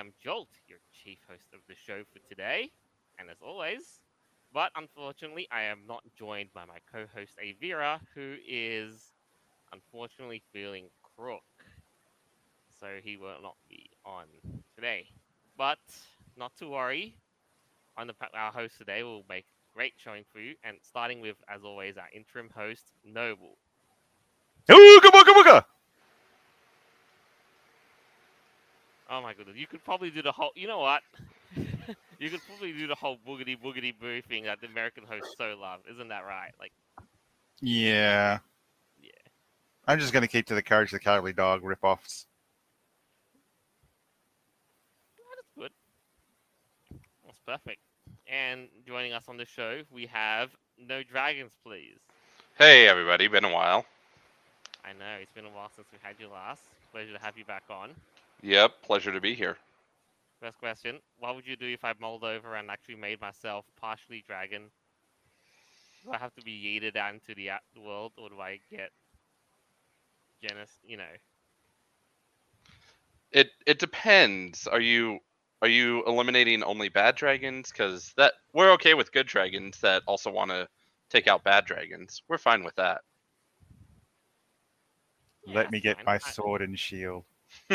am Jolt, your chief host of the show for today, and as always, but unfortunately, I am not joined by my co host Avira, who is unfortunately feeling crook. So he will not be on today. But not to worry, on the our host today will make great showing for you, and starting with, as always, our interim host, Noble. Ooga booga! Oh my goodness, you could probably do the whole. You know what? you could probably do the whole boogity boogity boo thing that the American hosts so love. Isn't that right? Like, Yeah. Yeah. I'm just going to keep to the Courage the Cowardly Dog ripoffs. that is good. That's perfect. And joining us on the show, we have No Dragons, please. Hey everybody, been a while. I know it's been a while since we had you last. Pleasure to have you back on. Yep, pleasure to be here. First question: What would you do if I mulled over and actually made myself partially dragon? Do I have to be yeeted out into the world, or do I get Genis? You know, It it depends. Are you are you eliminating only bad dragons? Because that we're okay with good dragons that also want to take out bad dragons. We're fine with that. Yeah, Let me get fine. my sword and shield.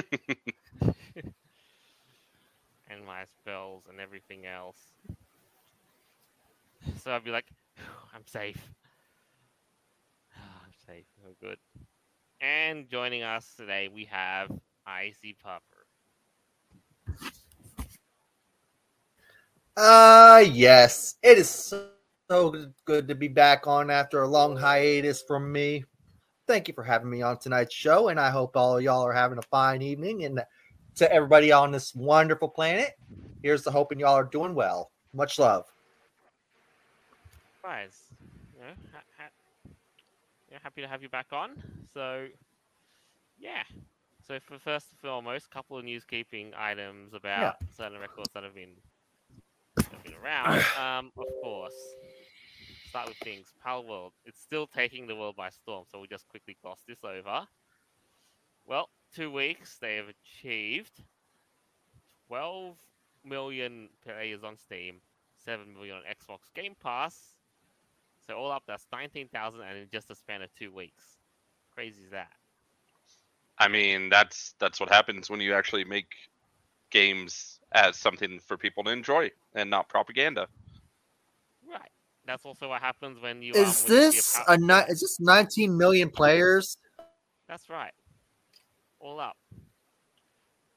and my spells and everything else. So I'd be like, I'm safe. I'm safe. I'm good. And joining us today, we have Icy Pupper. Uh yes. It is so good to be back on after a long hiatus from me. Thank you for having me on tonight's show, and I hope all y'all are having a fine evening. And to everybody on this wonderful planet, here's to hoping y'all are doing well. Much love. Guys, you know, ha- ha- yeah, happy to have you back on. So, yeah. So for first and foremost, a couple of newskeeping items about certain records that have been that have been around. Um, of course, start with things. Palworld, it's still taking the world by storm. So we'll just quickly gloss this over. Well, two weeks they have achieved 12 million players on Steam, 7 million on Xbox Game Pass. So all up, that's 19,000 and in just a span of two weeks. Crazy is that? I mean, that's that's what happens when you actually make games as something for people to enjoy and not propaganda. Right. That's also what happens when you. Is um, when this pow- a ni- is this 19 million players? That's right. All up.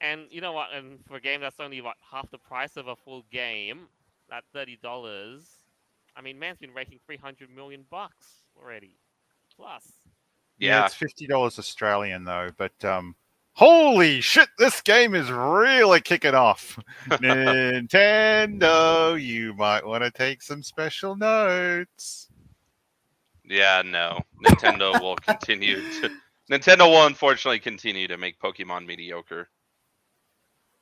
And you know what? And for a game that's only what half the price of a full game, that thirty dollars, I mean, man's been raking three hundred million bucks already, plus. Yeah, it's fifty dollars Australian though. But um, holy shit, this game is really kicking off. Nintendo, you might want to take some special notes. yeah, no. Nintendo will continue to. Nintendo will unfortunately continue to make Pokemon mediocre.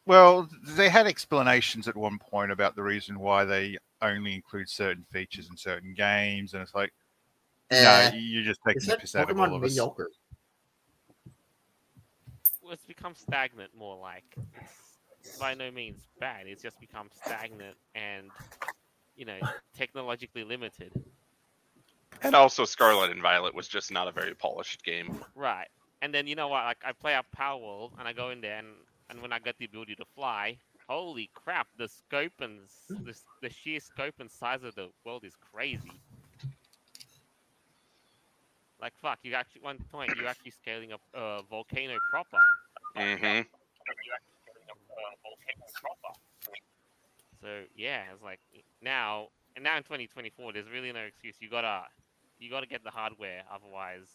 Well, they had explanations at one point about the reason why they only include certain features in certain games, and it's like, Eh, no, you're just taking is the that piss out of all of us. mediocre? It's become stagnant more like. It's by no means bad. It's just become stagnant and, you know, technologically limited. And also, Scarlet and Violet was just not a very polished game. Right. And then you know what? Like I play up Palworld and I go in there and, and when I get the ability to fly, holy crap! The scope and the, the sheer scope and size of the world is crazy. Like fuck, you actually one point you're actually scaling up a uh, volcano proper. Hmm So yeah, it's like now and now in 2024, there's really no excuse. You gotta you gotta get the hardware, otherwise,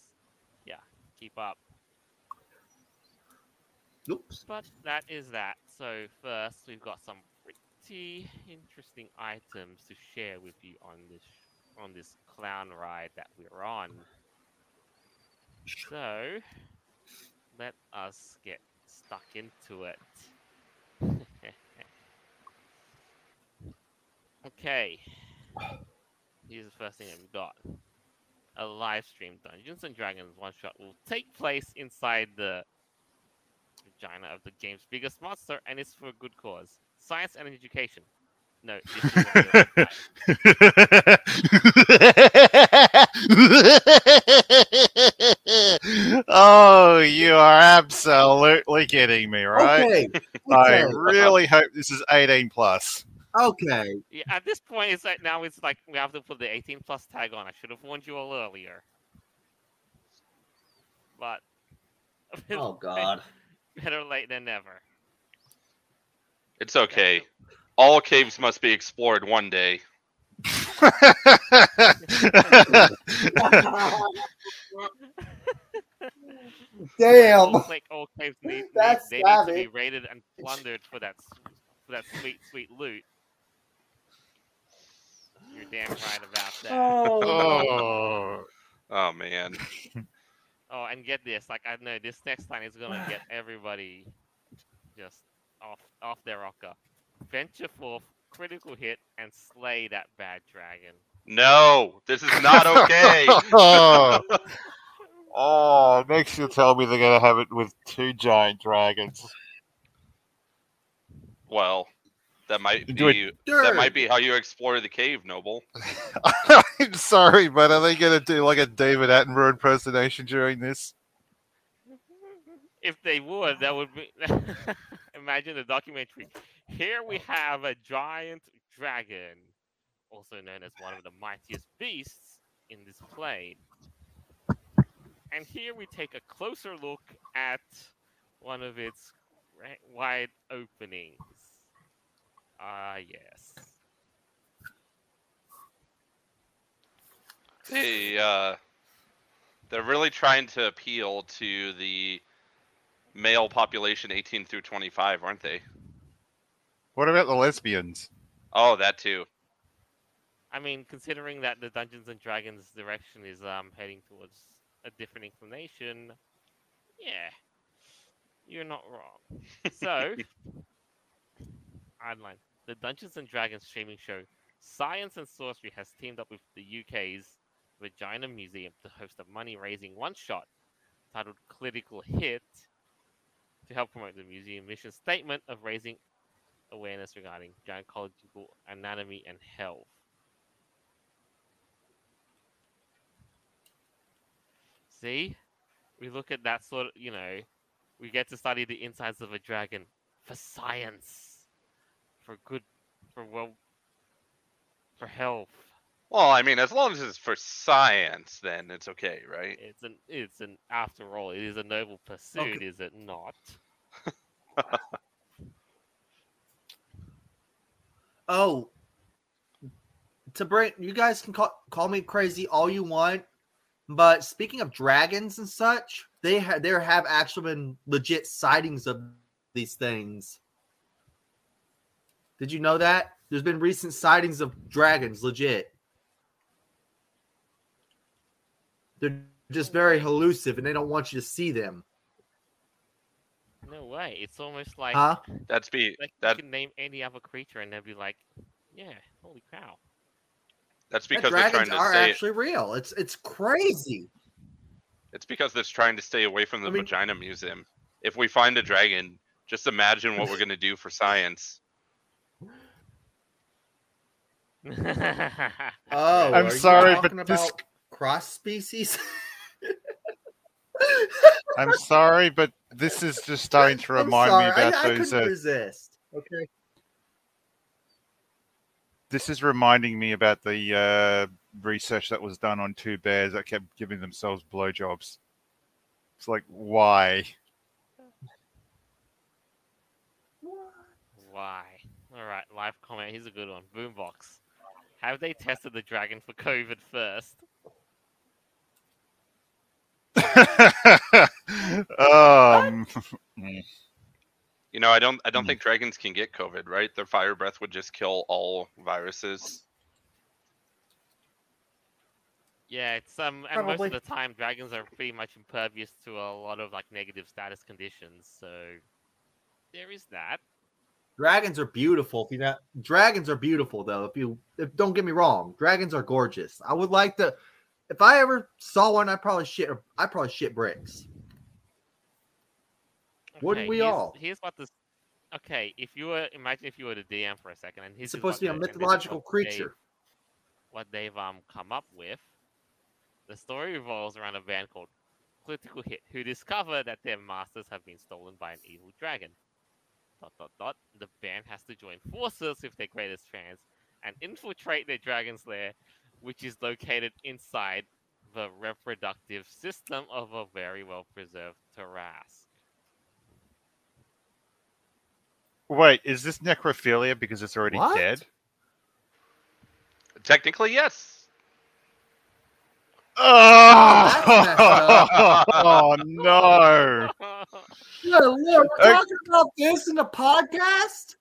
yeah, keep up. Oops. But that is that. So first, we've got some pretty interesting items to share with you on this on this clown ride that we're on. So let us get stuck into it. okay. Here's the first thing that we've got. a live stream Dungeons and Dragons one shot will take place inside the vagina of the game's biggest monster, and it's for a good cause science and education. No, this is not real. oh, you are absolutely kidding me, right? Okay. I really hope this is 18 plus. Okay. Yeah, at this point, it's like now it's like we have to put the 18 plus tag on. I should have warned you all earlier. But Oh God. better late than never. It's okay. All caves must be explored one day. Damn. Like all caves need, need That's they need to be raided and plundered for that for that sweet sweet loot. You're damn right about that. oh. Oh, oh man. Oh, and get this, like I know this next time is gonna get everybody just off off their rocker. Venture forth, critical hit, and slay that bad dragon. No, this is not okay. oh. oh, next you'll tell me they're going to have it with two giant dragons. well, that might Do it- be that might be how you explore the cave, Noble. I'm sorry, but are they going to do like a David Attenborough impersonation during this? If they would, that would be. Imagine the documentary. Here we have a giant dragon, also known as one of the mightiest beasts in this plane. And here we take a closer look at one of its wide openings. Ah, yes. They uh, they're really trying to appeal to the male population 18 through 25, aren't they? What about the lesbians? Oh, that too. I mean, considering that the Dungeons and Dragons direction is um heading towards a different inclination, yeah, you're not wrong. So, I'd the Dungeons and Dragons streaming show Science and Sorcery has teamed up with the UK's Vagina Museum to host a money-raising one-shot titled "Critical Hit" to help promote the museum mission statement of raising awareness regarding gynecological anatomy and health. See, we look at that sort of, you know, we get to study the insides of a dragon for science, for good, for well, for health. Well, I mean, as long as it's for science, then it's okay, right? It's an, it's an, after all, it is a noble pursuit, is it not? Oh, to bring you guys can call call me crazy all you want, but speaking of dragons and such, they have there have actually been legit sightings of these things. Did you know that? There's been recent sightings of dragons, legit. They're just very elusive, and they don't want you to see them. No way. It's almost like, Huh? That's be like that you can name any other creature and they'll be like, yeah, holy cow. that's The because they're trying dragons to are stay. actually real. It's it's crazy. It's because they're trying to stay away from the I mean- vagina museum. If we find a dragon, just imagine what we're gonna do for science. Oh, I'm are you sorry, but talking this- cross species. I'm sorry, but this is just starting to I'm remind sorry, me about I, I those. Uh, resist. Okay. this is reminding me about the uh, research that was done on two bears that kept giving themselves blowjobs. It's like, why? Why? All right, live comment. Here's a good one. Boombox. Have they tested the dragon for COVID first? Um, You know, I don't I don't Hmm. think dragons can get COVID, right? Their fire breath would just kill all viruses. Yeah, it's um, and most of the time dragons are pretty much impervious to a lot of like negative status conditions. So there is that. Dragons are beautiful. If you not, dragons are beautiful though. If you if, don't get me wrong, dragons are gorgeous. I would like to. If I ever saw one, I probably shit. I probably shit bricks. Wouldn't we here's, all? Here's what this. Okay, if you were imagine if you were the DM for a second, and he's supposed to be a what the- and this is mythological what they've- creature. What they've um come up with. The story revolves around a band called Critical Hit, who discover that their masters have been stolen by an evil dragon. Dot dot dot. The band has to join forces with their greatest fans and infiltrate their dragon's lair, which is located inside the reproductive system of a very well preserved Tarrasque. Wait, is this necrophilia because it's already What? dead? Technically, yes. Oh, oh no! Yeah, look, we're Hey. talking about this in the podcast.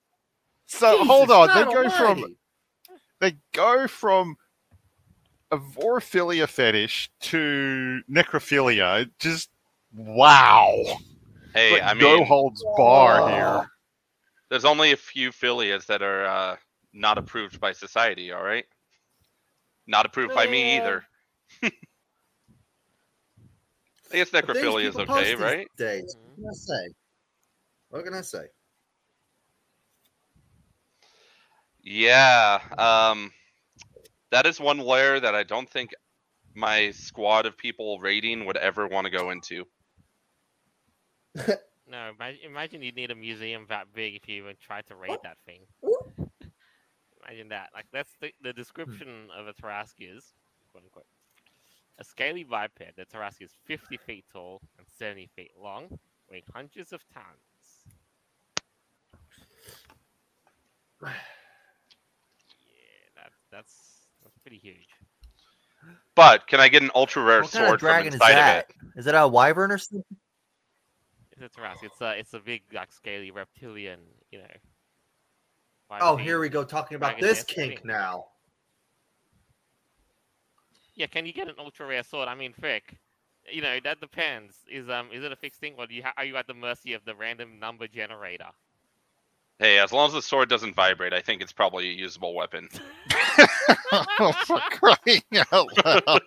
So Jesus hold on, they go from they go from a vorophilia fetish to necrophilia. Just wow! Hey, Like, I no mean, holds bar Oh. here. there's only a few philias that are uh, not approved by society. All right, not approved by me either. I guess necrophilia is okay, right? Days. What can I say? What can I say? Yeah. Um, that is one layer that I don't think my squad of people raiding would ever want to go into. No, imagine, imagine you need a museum that big if you even tried to raid that thing. imagine that. Like that's the, the description of a Tarrasque is, quote unquote, a scaly biped. The Tarrasque is 50 feet tall and 70 feet long, weighing hundreds of tons. Yeah, that, that's that's pretty huge. But can I get an ultra rare What kind of sword from dragon is inside of it? Is it a wyvern or something? It's a Tarrasque. It's a it's a big like scaly reptilian, you know. Oh, here we go, talking about this kink thing. now. Yeah, can you get an ultra rare sword? I mean, frick. You know, that depends. Is um, is it a fixed thing, or do you ha- are you at the mercy of the random number generator? Hey, as long as the sword doesn't vibrate, I think it's probably a usable weapon. oh, for crying out loud!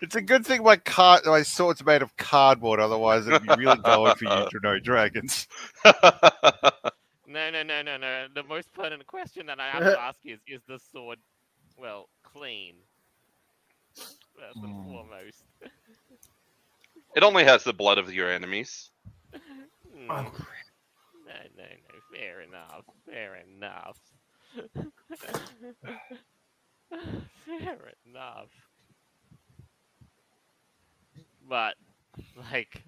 it's a good thing my card, my sword's made of cardboard. Otherwise, it'd be really going for you to know dragons. No, no, no, no, no. The most pertinent question that I have to ask is: Is the sword, well, clean? First and Mm. foremost. it only has the blood of your enemies. Hmm. Oh, No, no, no. Fair enough. Fair enough. Fair enough. But, like,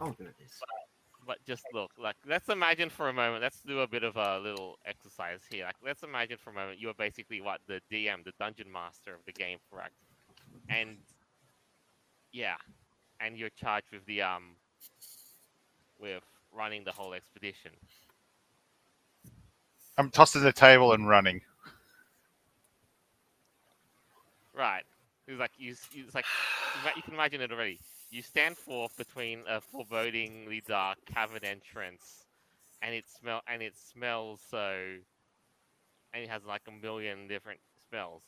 oh goodness. but just look, like, let's imagine for a moment. Let's do a bit of a little exercise here. Like, let's imagine for a moment you're basically what the DM, the dungeon master of the game, correct? And yeah, and you're charged with the um, with running the whole expedition. I'm tossing the table and running. Right. It's like you. It's like you can imagine it already. You stand forth between a forebodingly dark cavern entrance, and it smell and it smells so, and it has like a million different smells.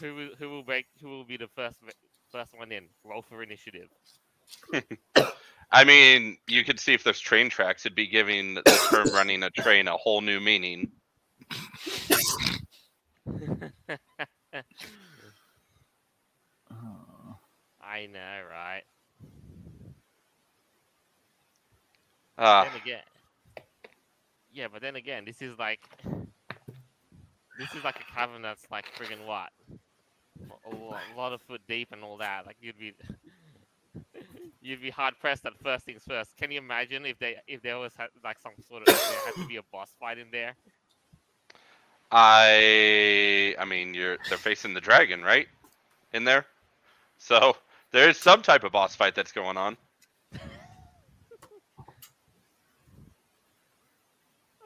Who will who will make who will be the first first one in? Roll for initiative. I mean, you could see if there's train tracks, it'd be giving the term running a train a whole new meaning. I know, right? Ah, then again, yeah, but then again, this is like, this is like a cavern that's like friggin' what, a lot of foot deep and all that. Like you'd be, you'd be hard pressed at first things first. Can you imagine if they if there was like some sort of there had to be a boss fight in there? I I mean, you're they're facing the dragon, right? In there. So, there's some type of boss fight that's going on.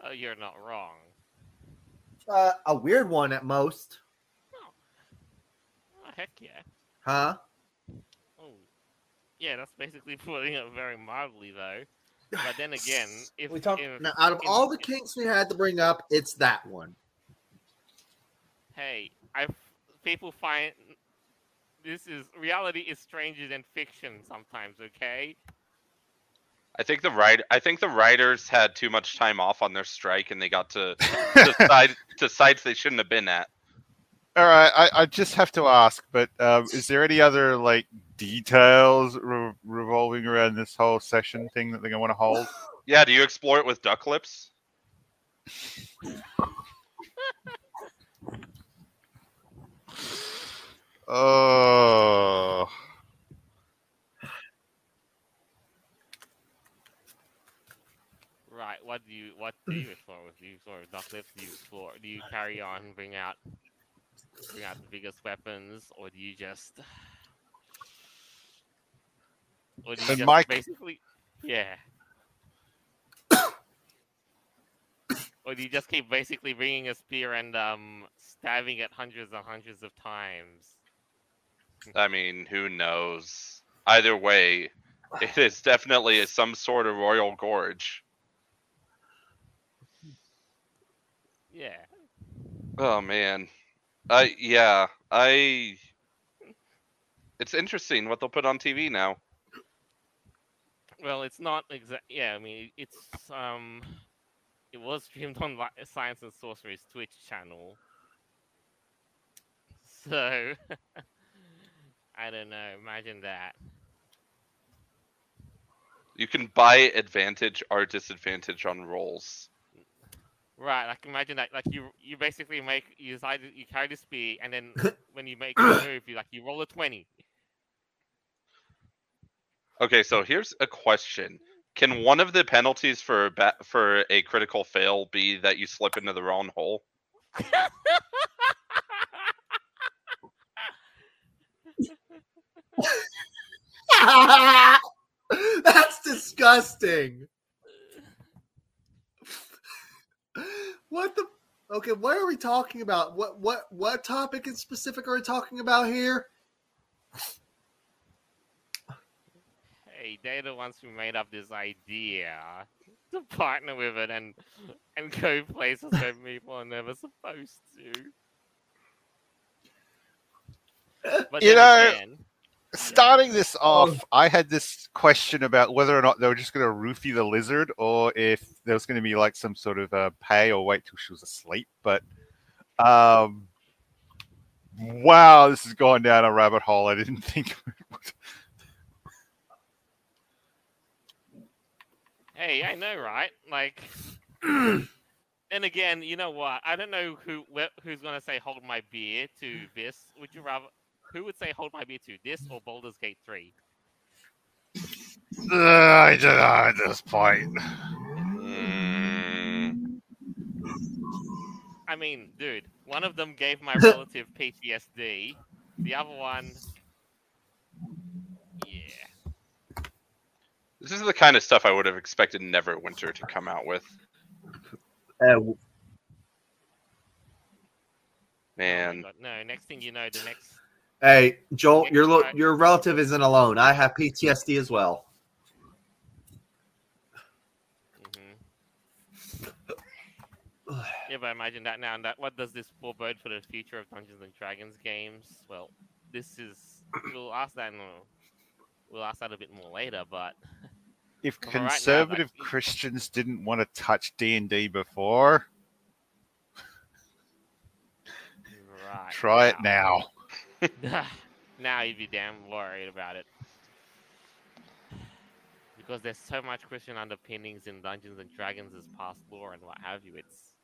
Oh, you're not wrong. Uh, a weird one at most, Oh, heck yeah. huh? Yeah. That's basically putting it very mildly, though. But then again, if we talk if, now, out of if- all the kinks we had to bring up, it's that one. hey, I people find this is reality is stranger than fiction sometimes. Okay. I think the write I think the writers had too much time off on their strike and they got to to, side, to sites they shouldn't have been at. All right, I, I just have to ask, but um, is there any other like details re- revolving around this whole session thing that they're gonna want to hold? Yeah, do you explore it with duck lips? Oh, Right. What do you what do you explore with? Do you explore with duck lips? Do you explore? Do you carry on? Bring out bring out the biggest weapons, or do you just or do you And just Mike- basically yeah? or do you just keep basically bringing a spear and um stabbing it hundreds and hundreds of times? I mean, who knows? Either way, it is definitely some sort of royal gorge. Yeah. Oh man. I yeah, I It's interesting what they'll put on TV now. Well, it's not exact. Yeah, I mean, it's um, it was streamed on Science and Sorcery's Twitch channel. So, I don't know. Imagine that. You can buy advantage or disadvantage on rolls. Right, like imagine that. Like you, you basically make you decide you carry the spear, and then when you make a move, you like you roll a twenty. Okay, so here's a question. Can one of the penalties for a ba- for a critical fail be that you slip into the wrong hole? That's disgusting. What the? Okay, what are we talking about? What what what topic in specific are we talking about here? hey, they're the ones who made up this idea to partner with it and and go places where people are never supposed to. But You know- again, starting this off, I had this question about whether or not they were just going to roofie the lizard, or if there was going to be like some sort of uh, pay or wait till she was asleep. But um, wow, this has gone down a rabbit hole. I didn't think. hey, I know, right? Like, and again, you know what? I don't know who wh- who's gonna say "hold my beer" to this. Would you rather? Who would say "hold my beer" to this or Baldur's Gate Three? Uh, I don't know at this point. Mm, I mean, dude, one of them gave my relative PTSD. The other one, yeah. this is the kind of stuff I would have expected Neverwinter to come out with. Uh, Oh Man, God, no, next thing you know, the next hey, Jolt, your lo- your relative isn't alone. I have PTSD as well. hmm Yeah, but imagine that now. And that what does this forebode for the future of Dungeons and Dragons games? Well, this is we'll ask that. In, a- we'll ask that a bit more later. But If Well, right now, conservative like- Christians didn't want to touch D and D before, right, try it now. now you'd be damn worried about it. Because there's so much Christian underpinnings in Dungeons and Dragons as past lore and what have you. It's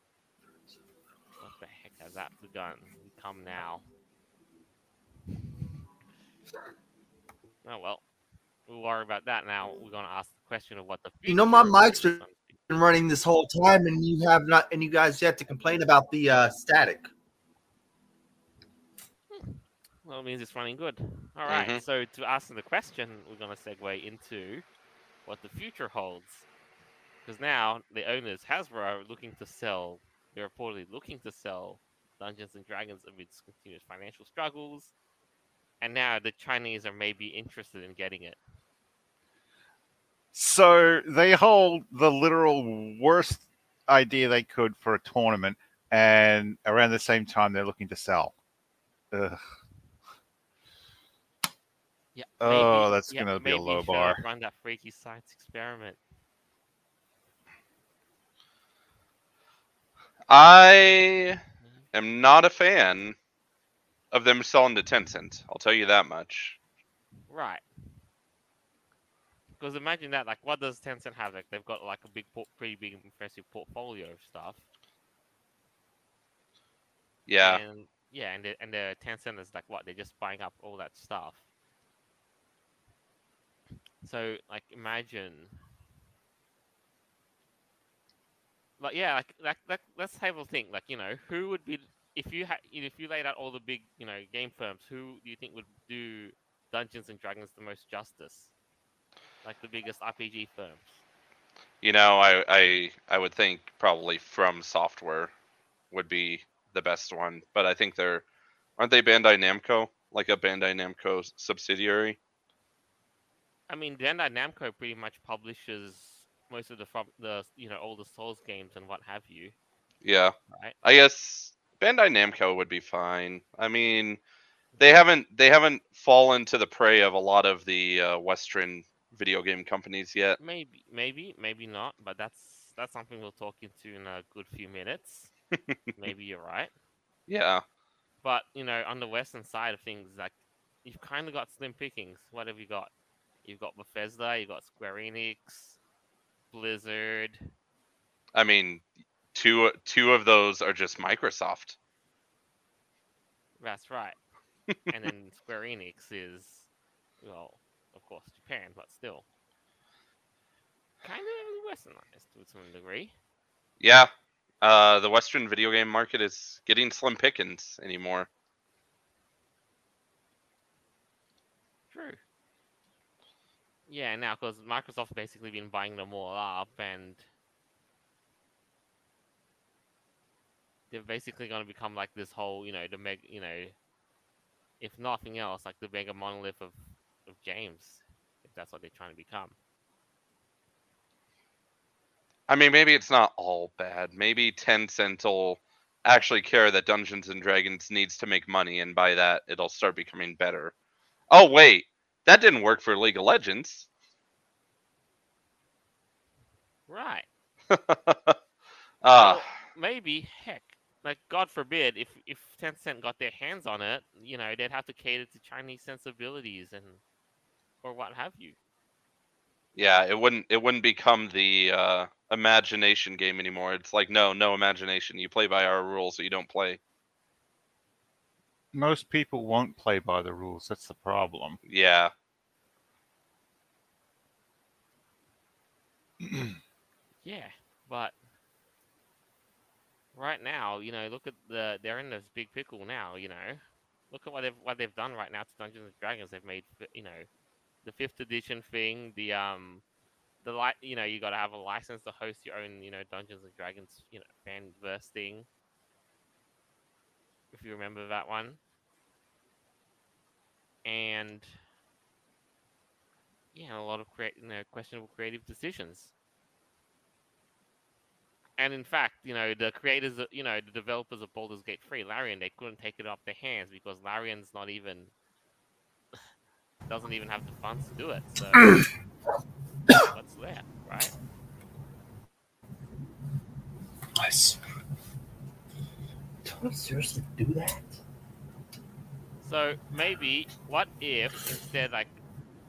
what the heck has that begun? Come now. Oh well, we'll worry about that now. We're gonna ask the question of what the You know, my mic's Been running this whole time, and you have not, and you guys yet to complain about the uh, static. Well, it means it's running good. All right, Mhm. so to answer the question, we're going to segue into what the future holds. Because now the owners, Hasbro, are looking to sell, they're reportedly looking to sell Dungeons and Dragons amidst continuous financial struggles. And now the Chinese are maybe interested in getting it. So they hold the literal worst idea they could for a tournament and around the same time they're looking to sell. Ugh. Yeah. Oh, that's yeah, gonna be a low bar. Run that freaky science experiment. I mm-hmm. am not a fan of them selling to Tencent. I'll tell you that much. Right. Because imagine that, like, what does Tencent have? Like, they've got like a big, pretty big, impressive portfolio of stuff. Yeah. And yeah, and the, and the Tencent is like what? They're just buying up all that stuff. So like, imagine. But yeah, like, like, like let's have a think. Like, you know, who would be if you had if you laid out all the big, you know, game firms? Who do you think would do Dungeons and Dragons the most justice? Like the biggest RPG firms. You know, I, I I would think probably From Software would be the best one, but I think they're aren't they Bandai Namco, like a Bandai Namco subsidiary? I mean, Bandai Namco pretty much publishes most of the from the you know all the Souls games and what have you, Yeah. right? I guess Bandai Namco would be fine. I mean, they haven't they haven't fallen to the prey of a lot of the uh, Western video game companies yet. Maybe, maybe, maybe not. But that's that's something we'll talk into in a good few minutes. maybe you're right. Yeah. But you know, on the Western side of things, like you've kind of got slim pickings. What have you got? You've got Bethesda, you've got Square Enix, Blizzard. I mean, two two of those are just Microsoft. That's right. and then Square Enix is, well, of course, Japan, but still. Kind of westernized to some degree. Yeah. Uh, the Western video game market is getting slim pickings anymore. True. Yeah, now because Microsoft's basically been buying them all up, and they're basically going to become like this whole, you know, the meg, you know, if nothing else, like the mega monolith of of James, if that's what they're trying to become. I mean, maybe it's not all bad. Maybe Tencent will actually care that Dungeons and Dragons needs to make money, and by that, it'll start becoming better. Oh wait, that didn't work for League of Legends. Right. Ah, Well, maybe, heck, like God forbid, if if Tencent got their hands on it, you know, they'd have to cater to Chinese sensibilities and or what have you. yeah, it wouldn't it wouldn't become the uh, imagination game anymore. It's like no, no imagination. You play by our rules, or you don't play. Most people won't play by the rules. That's the problem. Yeah, Yeah, but right now, you know, look at the they're in this big pickle now. You know, look at what they've what they've done right now to Dungeons and Dragons. They've made you know the fifth edition thing, the um the li- you know you got to have a license to host your own you know Dungeons and Dragons you know fanverse thing. If you remember that one, and yeah, a lot of create you know questionable creative decisions. And in fact, you know, the creators, uh, you know, the developers of Baldur's Gate 3, Larian, they couldn't take it off their hands because Larian's not even doesn't even have the funds to do it. So what's left, right? Nice. Don't seriously do that. So maybe what if instead like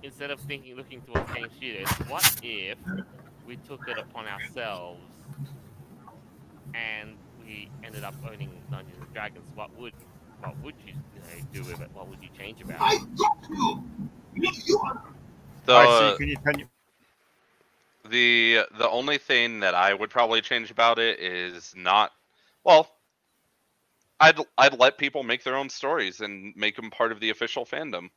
instead of thinking looking towards game studios, what if we took it upon ourselves and we ended up owning Dungeons and Dragons? What would what would you, you know, do with it? What would you change about it? the Alright, so can you, can you, the the only thing that I would probably change about it is not well. I'd I'd let people make their own stories and make them part of the official fandom.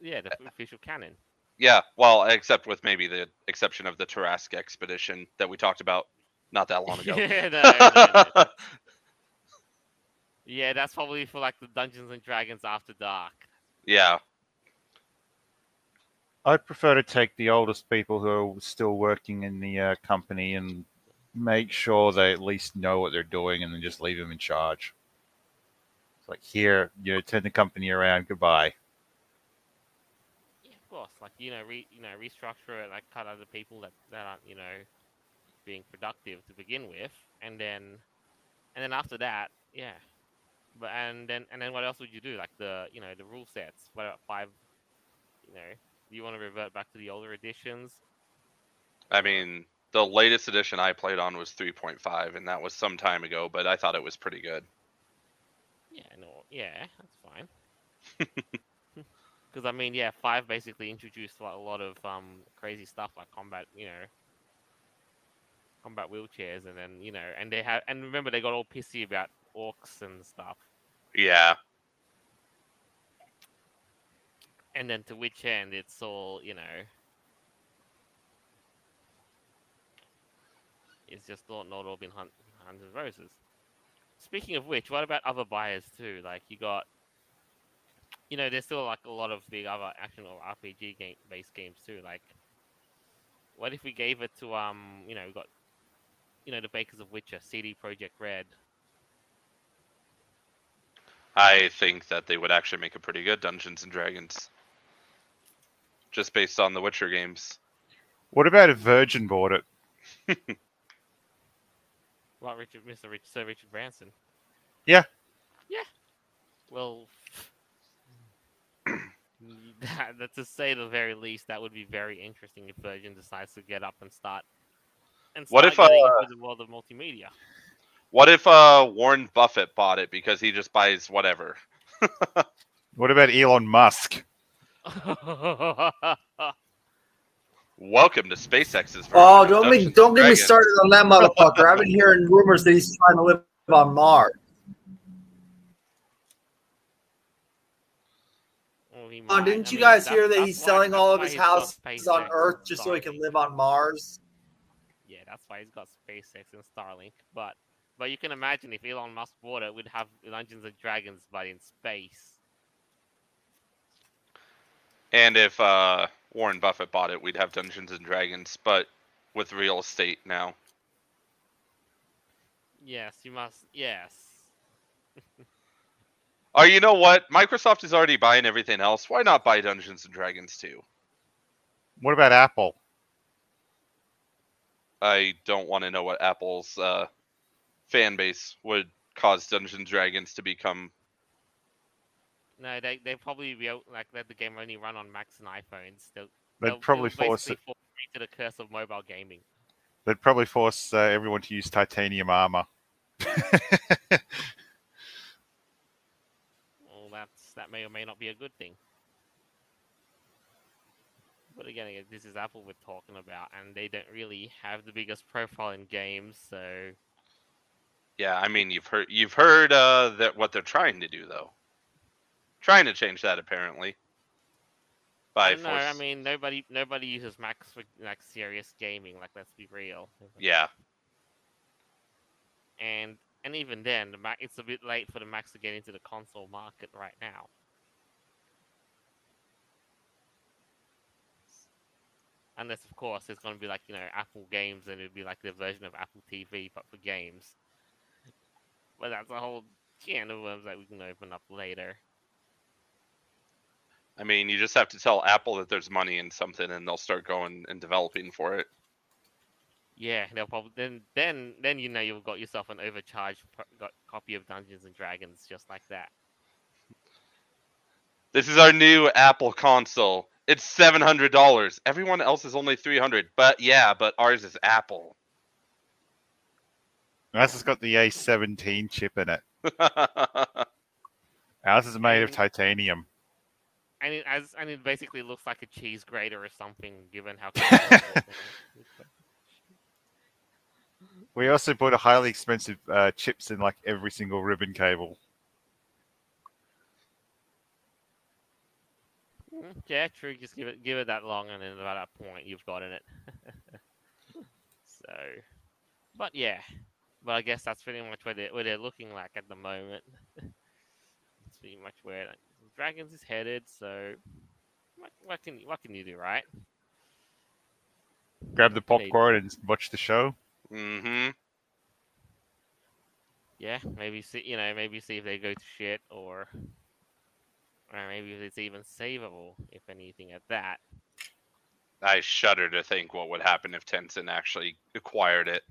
Yeah, the official canon. Yeah, well, except with maybe the exception of the Tarrasque expedition that we talked about not that long ago. yeah, no, no, no. yeah, that's probably for like the Dungeons and Dragons After Dark. yeah, I'd prefer to take the oldest people who are still working in the uh, company and make sure they at least know what they're doing and then just leave them in charge. It's like here, you know, turn the company around. Goodbye. Yeah, of course. Like you know, re, you know, restructure it. Like cut other people that that aren't you know being productive to begin with, and then and then after that, yeah. But and then and then what else would you do? Like the you know the rule sets. What about five? You know, do you want to revert back to the older editions? I mean, the latest edition I played on was 3.5, and that was some time ago, but I thought it was pretty good. Yeah, no, yeah, that's fine. Because I mean, yeah, five basically introduced like, a lot of um crazy stuff like combat, you know, combat wheelchairs, and then you know, and they have, and remember they got all pissy about orcs and stuff. Yeah. And then to which end it's all, you know, it's just not not all been hunt, hundred roses. Speaking of which, what about other buyers too? Like you got, you know, there's still like a lot of big other action or RPG game based games too. Like, what if we gave it to um, you know, we got, you know, the bakers of Witcher, CD Projekt Red. I think that they would actually make a pretty good Dungeons and Dragons. Just based on the Witcher games. What about if Virgin bought it? Like Richard, Mr. Rich, Sir Richard Branson. Yeah. Yeah. Well, that, that to say the very least, that would be very interesting if Virgin decides to get up and start. And What if, uh, getting into the world of multimedia? What if uh, Warren Buffett bought it because he just buys whatever? What about Elon Musk? Welcome to SpaceX's. Oh, don't Dungeons me, don't get me started on that motherfucker. I've been hearing rumors that he's trying to live on Mars. Well, Oh, didn't I you mean, guys that- hear that he's selling all of his he's houses on Earth just so he can live on Mars? Yeah, that's why he's got SpaceX and Starlink. But but you can imagine if Elon Musk bought it, we'd have Dungeons and Dragons, but in space. And if uh, Warren Buffett bought it, we'd have Dungeons and Dragons, but with real estate now. Yes, you must. Yes. Oh, you know what? Microsoft is already buying everything else. Why not buy Dungeons and Dragons too? What about Apple? I don't want to know what Apple's uh, fan base would cause Dungeons and Dragons to become. No, they they probably be able, like let the game only run on Macs and iPhones. They'll, They'd they'll- probably they'll force basically it. fall into the curse of mobile gaming. They'd probably force uh, everyone to use titanium armor. Well, that's that may or may not be a good thing. But again, again, this is Apple we're talking about, and they don't really have the biggest profile in games, so Yeah, I mean you've heard you've heard uh, that what they're trying to do though. Trying to change that apparently. I By don't know. I mean, nobody nobody uses Macs for like serious gaming. Like, let's be real. yeah, And and even then, the Mac it's a bit late for the Macs to get into the console market right now. Unless, of course, it's going to be like you know Apple Games, and it'd be like the version of Apple TV, but for games. But that's a whole can of worms that we can open up later. I mean you just have to tell Apple that there's money in something, and they'll start going and developing for it. Yeah, they'll probably then then then you know you've got yourself an overcharged pro- got copy of Dungeons and Dragons just like that. This is our new Apple console. It's seven hundred dollars. Everyone else is only three hundred. But yeah, but ours is Apple. Ours has got the A17 chip in it. Ours is made of mm. titanium. And it as and it basically looks like a cheese grater or something, given how. comfortable it is. We also bought a highly expensive uh, chips in like every single ribbon cable. Mm, yeah, true. Just give it give it that long, and then about that point, you've gotten it. so, but yeah, but I guess that's pretty much where they where they're looking like at the moment. It's pretty much where like, Dragons is headed. So, what, what can what can you do, right? Grab the Maybe. popcorn and watch the show. Mm-hmm. Yeah, maybe see you know maybe see if they go to shit or or maybe if it's even savable if anything at that. I shudder to think what would happen if Tencent actually acquired it.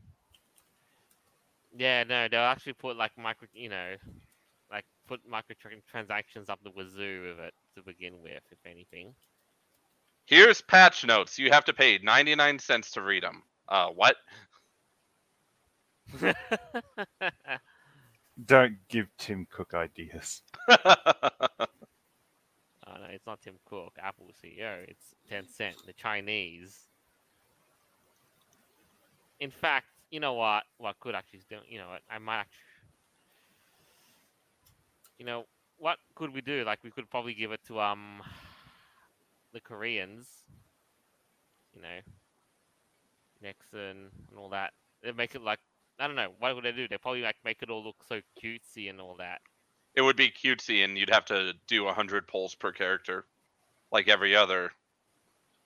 Yeah, no, they'll actually put like micro, you know, like put microtransactions up the wazoo with it to begin with, if anything. Here's patch notes. You have to pay 99 cents to read them. Uh, what? Don't give Tim Cook ideas. Oh no, it's not Tim Cook, Apple CEO. It's Tencent, the Chinese. In fact, you know what? What could actually do? You know what? I might. Actually, you know what could we do? Like we could probably give it to um the Koreans. You know, Nexon and all that. They make it like I don't know. What would they do? They probably like make it all look so cutesy and all that. it would be cutesy, and you'd have to do a 100 polls per character, like every other.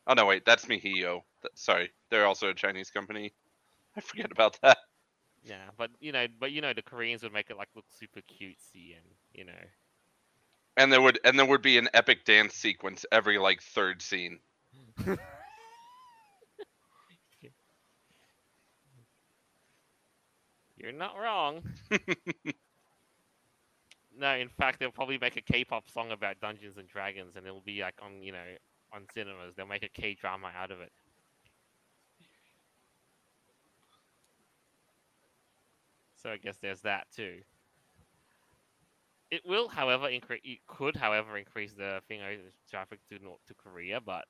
Oh no, wait, that's miHoYo. Th- Sorry, they're also a Chinese company. I forget about that. Yeah, but you know, but you know, the Koreans would make it like look super cutesy and you know. And there would and there would be an epic dance sequence every like third scene. You're not wrong. no, in fact, they'll probably make a K-pop song about Dungeons and Dragons, and it'll be like on you know on cinemas. They'll make a K-drama out of it. So I guess there's that too. It will, however, increase. It could, however, increase the thing over traffic to North to Korea, but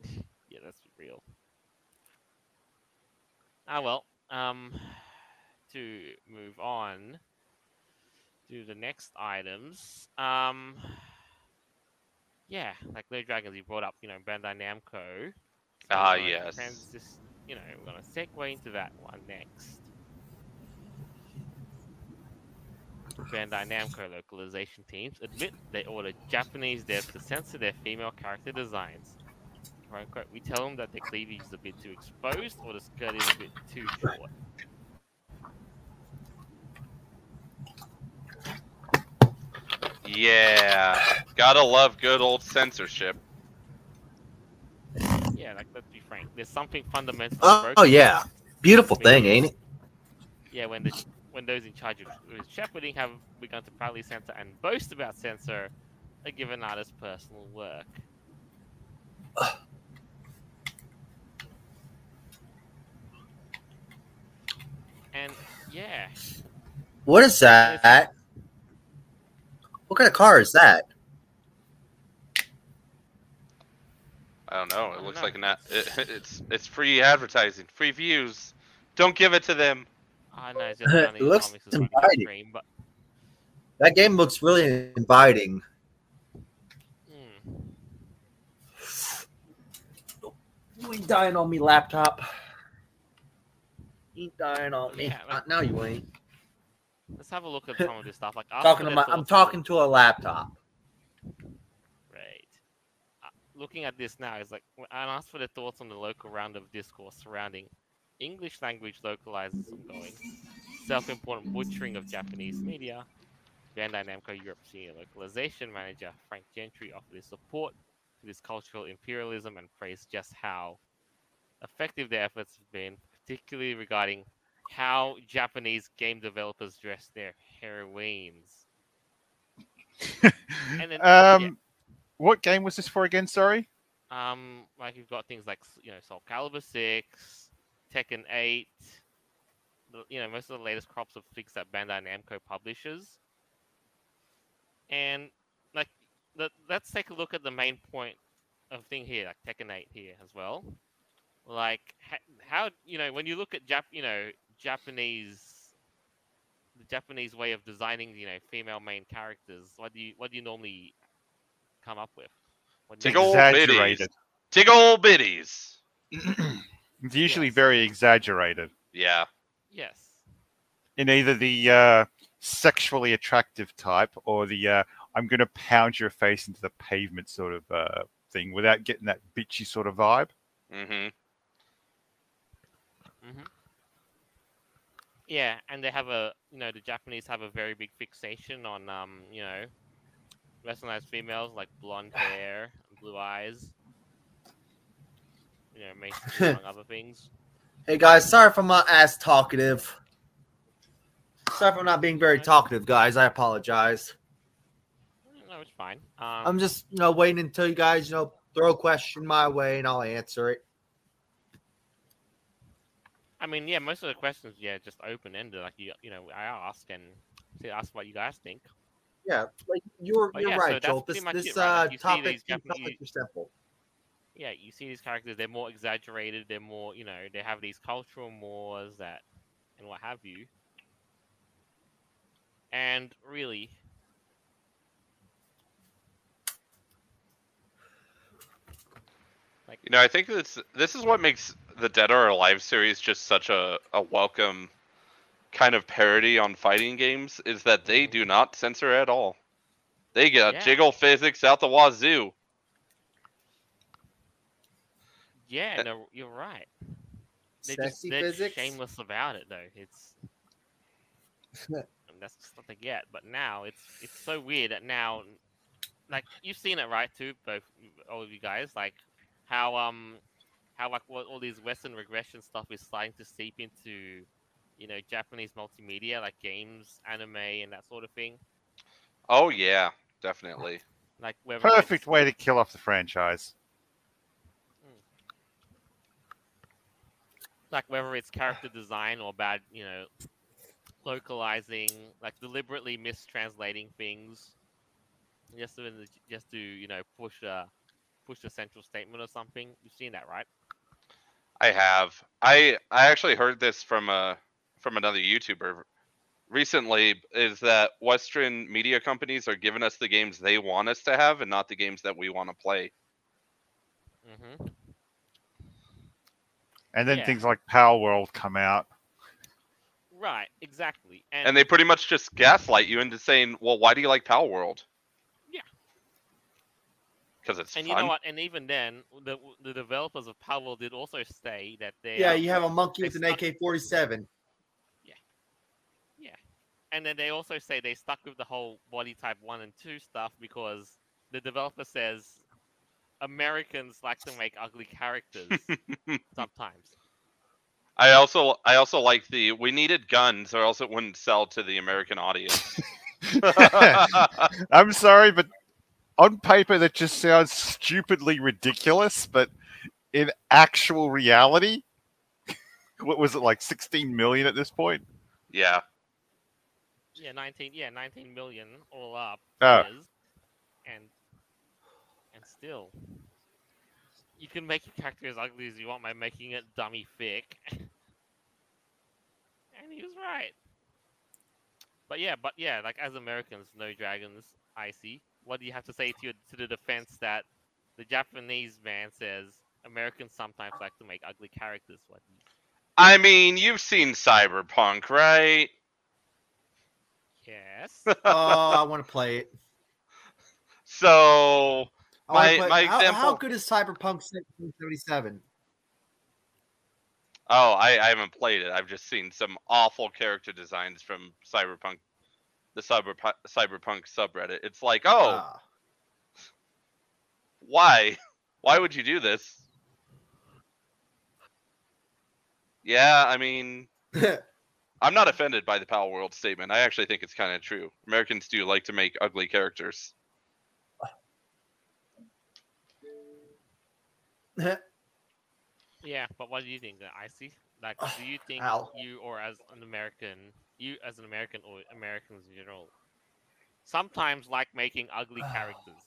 yeah, that's real. Ah well. Um, to move on to the next items. Um, yeah, like No Dragons, you brought up, you know, Bandai Namco. Ah, gonna yes. transis- you know, we're gonna segue into that one next. Bandai Namco localization teams admit they ordered Japanese devs to censor their female character designs. Quote, unquote, we tell them that the cleavage is a bit too exposed or the skirt is a bit too short. Yeah, gotta love good old censorship. Yeah, like let's be frank. There's something fundamentally Oh, oh yeah, beautiful thing, ain't it? Yeah, when the when those in charge of of shepherding have begun to proudly censor and boast about censor a given artist's personal work. and yeah, What is that? What kind of car is that? I don't know. It don't looks know. like an a- it, it's it's free advertising, free views. Don't give it to them. I know it's just It one of these looks comics is running inviting. stream, but That game looks really inviting. hmm. You ain't dying on me, laptop. You ain't dying on me. Yeah, like- Uh, no, you ain't. let's have a look at some of this stuff. Like Talking to my, I'm thoughts on the- talking to a laptop. Right. Uh, looking at this now, is like w- I asked for the thoughts on the local round of discourse surrounding English language localizers ongoing, self-important butchering of Japanese media. Bandai Namco Europe senior localization manager Frank Gentry offered his support to this cultural imperialism and praised just how effective their efforts have been, particularly regarding how Japanese game developers dress their heroines. And then, um, yeah. what game was this for again? Sorry. Um, like you've got things like you know Soul Calibur Six, Tekken Eight. You know most of the latest crops of things that Bandai Namco publishes. And like, let, let's take a look at the main point of thing here, like Tekken Eight here as well. Like ha- how you know when you look at Jap, you know Japanese, the Japanese way of designing you know female main characters. What do you what do you normally come up with? What do you Take old exaggerated. Tig old biddies. It's usually Yes. very exaggerated Yeah. Yes. in either the uh, sexually attractive type or the uh, I'm going to pound your face into the pavement sort of uh, thing without getting that bitchy sort of vibe. Mm-hmm. Mm-hmm. Yeah, and they have a you know the Japanese have a very big fixation on um you know westernized females like blonde hair, and blue eyes. You know, among other things. Hey guys, sorry if I'm not as talkative. Sorry if I'm not being very talkative, guys. I apologize. No, it's fine. Um, I'm just, you know, waiting until you guys, you know, throw a question my way and I'll answer it. I mean, yeah, most of the questions, yeah, just open ended. Like you, you know, I ask and say, ask what you guys think. Yeah, like you're But you're yeah, right, that's Jolt. This this it, right? Like, uh topic these seems like Japanese- you're simple. Yeah, you see these characters; they're more exaggerated. They're more, you know, they have these cultural mores that, and what have you. And really, like, You know, I think this this is what makes the Dead or Alive series just such a, a welcome kind of parody on fighting games is that they mm-hmm. do not censor at all. They get Yeah. jiggle physics out the wazoo. Yeah, Uh, no, you're right. They Sexy just they're physics. shameless about it, though. It's and that's just what they get. But now it's it's so weird that now, like you've seen it, right? Too, both all of you guys, like how um how like what all these Western regression stuff is starting to seep into, you know, Japanese multimedia like games, anime, and that sort of thing. Oh yeah, definitely. Like Perfect way to kill off the franchise. Like whether it's character design or bad, you know, localizing, like deliberately mistranslating things, just to just to you know push a push a central statement or something. You've seen that, right? I have. I I actually heard this from a from another YouTuber recently is that Western media companies are giving us the games they want us to have and not the games that we want to play. Mm-hmm. And then Yeah. things like Palworld come out. Right, exactly. And, And they pretty much just gaslight you into saying, "Well, why do you like Palworld?" Yeah. Because it's and fun. you know what? And even then, the the developers of Palworld did also say that they Yeah, you have a monkey with an AK-47. Yeah, yeah, And then they also say they stuck with the whole body type one and two stuff because the developer says Americans like to make ugly characters sometimes. I also I also like the we needed guns or else it wouldn't sell to the American audience. I'm sorry, but on paper that just sounds stupidly ridiculous, but in actual reality, what was it like 16 million at this point? yeah. Yeah, nineteen. Yeah, nineteen million all up. Oh. is, and and still, you can make your character as ugly as you want by making it dummy thick. and he was right. But yeah, but yeah, like as Americans, no dragons. I see. What do you have to say to your, to the defense that the Japanese man says Americans sometimes like to make ugly characters? What? do you- I mean, you've seen Cyberpunk, right? Yes. oh, I want to play it. So I My- my how, how good is Cyberpunk 2077? Oh, I, I haven't played it. I've just seen some awful character designs from Cyberpunk, the Cyberpunk Cyberpunk subreddit. It's like, oh, Ah. why? Why would you do this? Yeah, I mean, I'm not offended by the Palworld statement. I actually think it's kind of true. Americans do like to make ugly characters. Yeah, but what do you think, uh, Icy? Like, do you think Ow. you, or as an American, you as an American or Americans in general, sometimes like making ugly characters?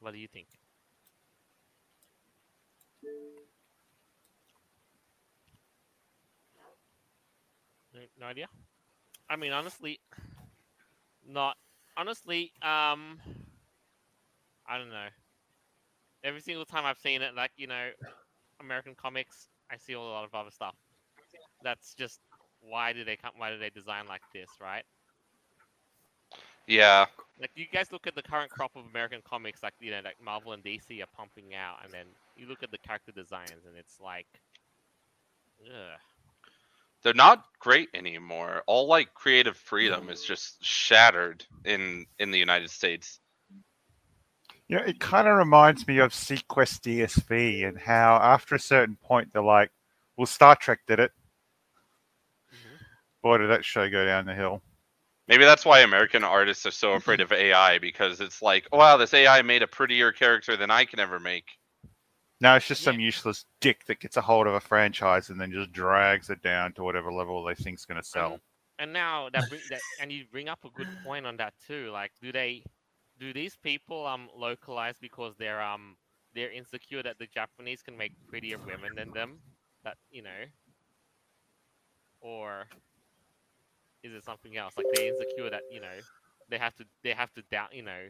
What do you think? No idea. I mean, honestly, not honestly. Um, I don't know. Every single time I've seen it, like you know, American comics, I see all a lot of other stuff. That's just why do they come? Why do they design like this, right? Yeah, like you guys look at the current crop of American comics, like you know, like Marvel and DC are pumping out, and then you look at the character designs, and it's like, ugh. They're not great anymore. All like creative freedom is just shattered in in the United States. Yeah, it kind of reminds me of seaQuest DSV and how after a certain point they're like, well, Star Trek did it. Mhm. Boy, did that show go down the hill. Maybe that's why American artists are so afraid of AI because it's like, wow, this AI made a prettier character than I can ever make. No, it's just Yeah. some useless dick that gets a hold of a franchise and then just drags it down to whatever level they think's going to sell. And now that, bring, that and you bring up a good point on that too. Like, do they, do these people um localize because they're um they're insecure that the Japanese can make prettier women than them? That you know, or is it something else? Like they're insecure that you know they have to they have to down you know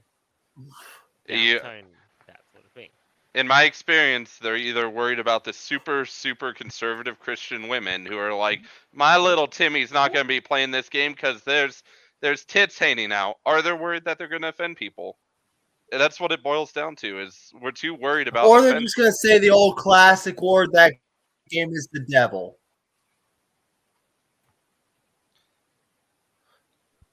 You- downtone that sort of thing. In my experience, they're either worried about the super, super conservative Christian women who are like, my little Timmy's not going to be playing this game because there's there's tits hanging out. Or they're worried that they're going to offend people. And that's what it boils down to. Is we're too worried about. or they're just gonna say the old classic word that game is the devil.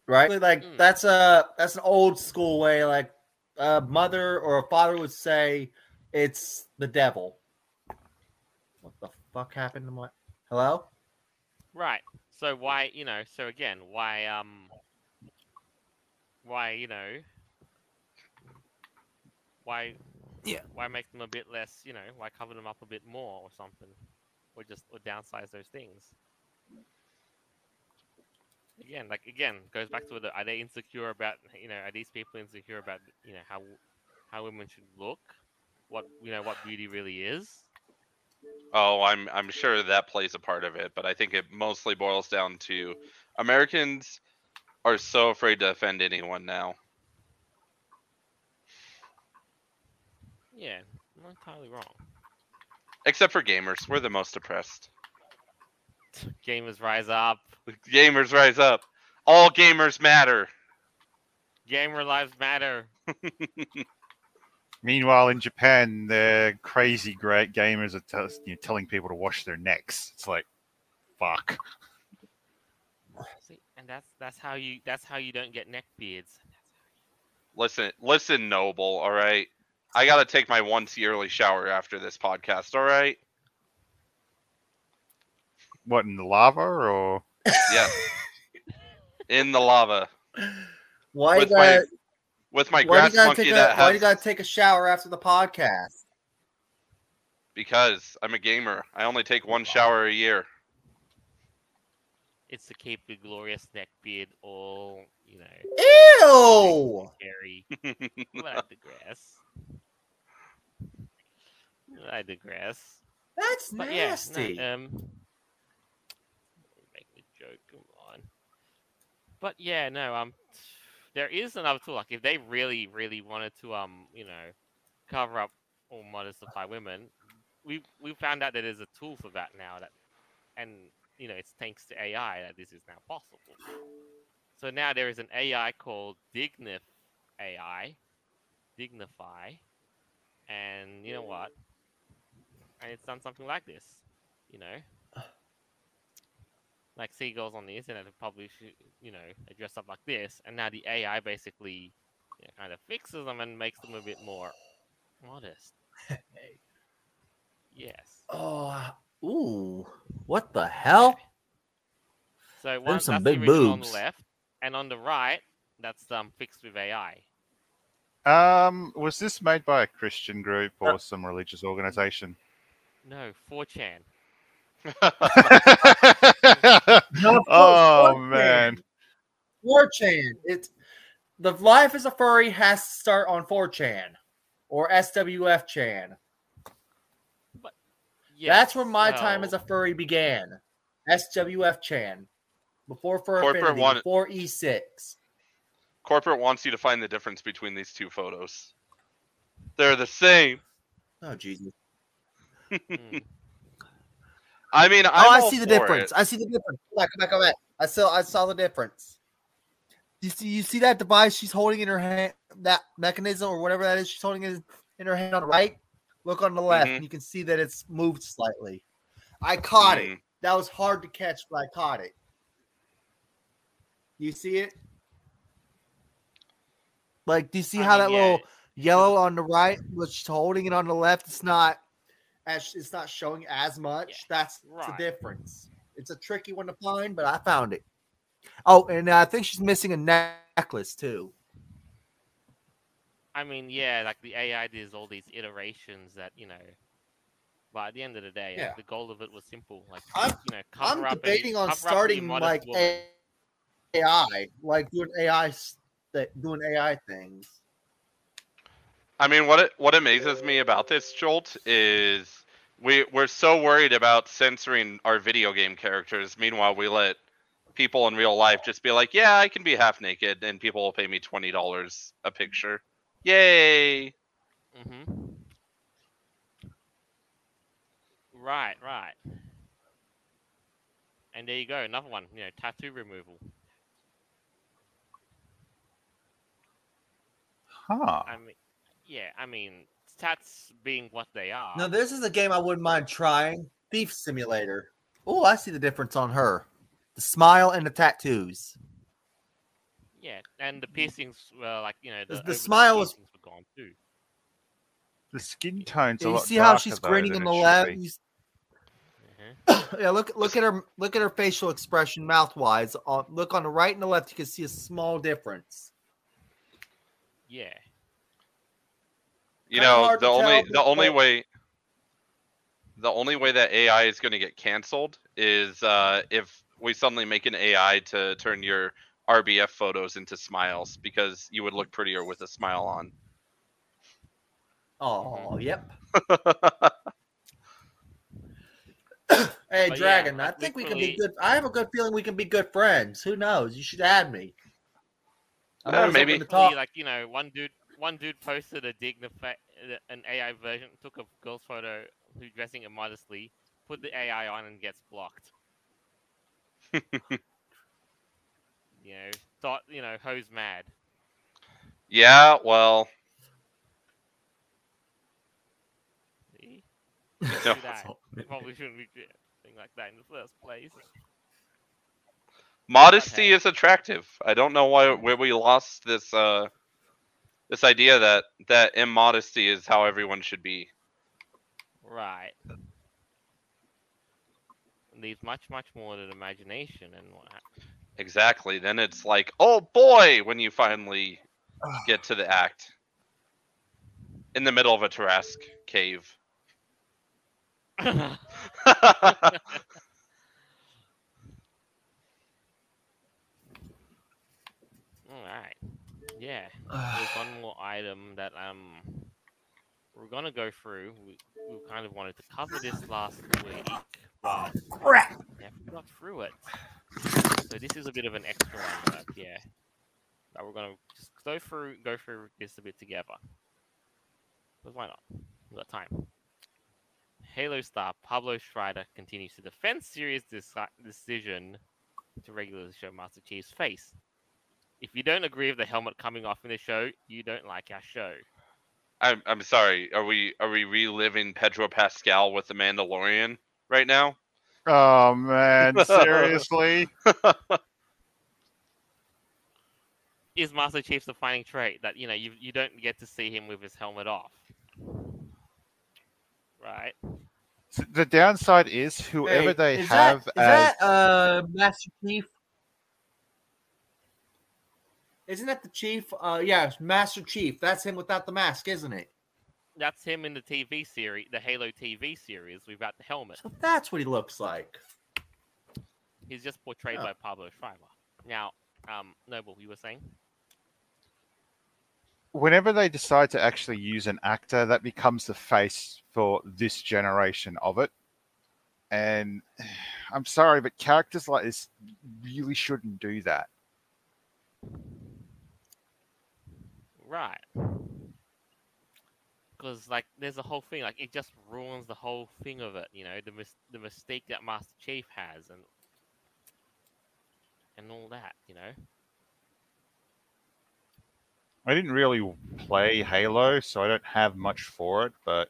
Right? Like Mm. that's a that's an old school way. Like a mother or a father would say, "It's the devil." What the fuck happened to my? Hello? Right. So why, you know, so again, why um why, you know, why Yeah. why make them a bit less, you know, why cover them up a bit more or something? Or just or downsize those things. Again, like again, goes back to the are they insecure about you know, are these people insecure about you know how how women should look? What you know, what beauty really is? Oh, I'm I'm sure that plays a part of it, but I think it mostly boils down to Americans are so afraid to offend anyone now. Yeah, I'm not entirely wrong. Except for gamers, we're the most oppressed. Gamers rise up. Gamers rise up. All gamers matter. Gamer lives matter. Meanwhile, in Japan, the crazy great gamers are tell you know, telling people to wash their necks. It's like, fuck. See, and that's that's how you that's how you don't get neck beards. Listen, listen, Noble. All right, I gotta take my once yearly shower after this podcast. All right. What in the lava or? Yeah. In the lava Why with you my gotta, with my why do grass you gotta monkey take a, that why has do you gotta take a shower after the podcast? because I'm a gamer. I only take one shower a year. It's the keep the glorious neck beard all you know Ew! scary. but I digress. I digress. That's But yeah, nasty. no, um, make a joke. Come on. But yeah, no. I'm. Um, there is another tool. Like if they really, really wanted to, um, you know, cover up all modern supply women, we we found out that there's a tool for that now. That, and you know, it's thanks to AI that this is now possible. So now there is an AI called Dignif AI, Dignify, and you know what? and it's done something like this, you know. Like seagulls on the internet have probably, you know, are dressed up like this, and now the AI basically you know, kind of fixes them and makes them a bit more modest. Yes. oh, ooh, what the hell? So one, some that's big the original on the left, and on the right, that's um fixed with AI. Um, was this made by a Christian group or Uh, some religious organization? No, 4chan. No, oh man, 4chan. It's the life as a furry has to start on 4chan or SWF Chan. That's where my time as a furry began. SWF Chan. Before Fur Corporate Affinity, one- before E6. Corporate wants you to find the difference between these two photos. They're the same. Oh Jesus. Hmm. I mean, I'm oh, I see the difference. it. I see the difference. Come back, come back, come back. I saw I saw the difference. You see, you see that device she's holding in her hand, that mechanism or whatever that is she's holding in, in her hand on the right. Look on the left, Mhm. and you can see that it's moved slightly. I caught it. Mm. That was hard to catch, but I caught it. You see it? Like, do you see I how mean, that yeah, little yellow on the right, which holding it on the left, it's not as it's not showing as much. Yeah, That's the difference. It's a tricky one to find, but I found it. Oh, and uh, I think she's missing a necklace too. I mean, yeah, like the AI does all these iterations that you know. But at the end of the day, like, the goal of it was simple. Like I'm- you know, I'm cover up any- debating on starting like woman. AI, like doing AI, s- that doing AI things. I mean, what it, what amazes me about this Jolt is we we're so worried about censoring our video game characters. Meanwhile, we let people in real life just be like, "Yeah, I can be half naked, and people will pay me twenty dollars a picture." Yay! Mm-hmm. Right, right. And there you go, another one. You know, tattoo removal. Huh. I mean, yeah, I mean, tats being what they are. Now, this is a game I wouldn't mind trying. Thief Simulator. Oh, I see the difference on her. The smile and the tattoos. Yeah, and the piercings were like you know The- the, the smile was- were gone too. The skin tone's Yeah, you lot see how she's grinning than on the should left. be. You s- Mhm. yeah, look look at her look at her facial expression mouth wise. On look on the right and the left, you can see a small difference. Yeah, You know, the only tell, the only but- way the only way that AI is going to get canceled is uh, if we suddenly make an AI to turn your RBF photos into smiles because you would look prettier with a smile on. Oh, yep. But Hey, yeah, Dragon, I think we can be good. I have a good feeling we can be good friends. Who knows? You should add me. I'm Yeah, maybe. open to Literally, talk. like you know, one dude, one dude posted a dignified, an AI version, took a girl's photo who's dressing immodestly, put the AI on, and gets blocked. you know, thought you know, hoes mad. yeah, well, See? No. That. Probably shouldn't be doing like that in the first place. modesty Okay. is attractive. I don't know why where we lost this uh this idea that that immodesty is how everyone should be. Right. Leaves much, much more to the imagination and what. hap- Exactly. Then it's like, oh boy, when you finally get to the act in the middle of a Tarrasque cave. All right. Yeah. There's one more item that um we're gonna go through. We, we kind of wanted to cover this last week, but yeah, we got through it. So this is a bit of an extra one, but yeah. But we're gonna just go through go through this a bit together. But why not? We got time. Halo star Pablo Schreiber continues to defend Sirius' deci- decision to regularly show Master Chief's face. If you don't agree with the helmet coming off in the show, you don't like our show. I'm I'm sorry. Are we are we reliving Pedro Pascal with the Mandalorian right now? Oh man, seriously? Is Master Chief's defining trait that you know you you don't get to see him with his helmet off, right? The downside is whoever Hey, they is have that, as is that uh Master Chief? Isn't that the chief? Uh, yeah, Master Chief. That's him without the mask, isn't it? That's him in the TV series, the Halo TV series, without the helmet. So that's what he looks like. He's just portrayed Oh. by Pablo Schreiber. Now, um, Noble, you were saying? whenever they decide to actually use an actor, that becomes the face for this generation of it. And I'm sorry, but characters like this really shouldn't do that. Right. Because like, there's a whole thing. Like, it just ruins the whole thing of it. You know, the mis- the mistake that Master Chief has, and and all that. You know. I didn't really play Halo, so I don't have much for it. But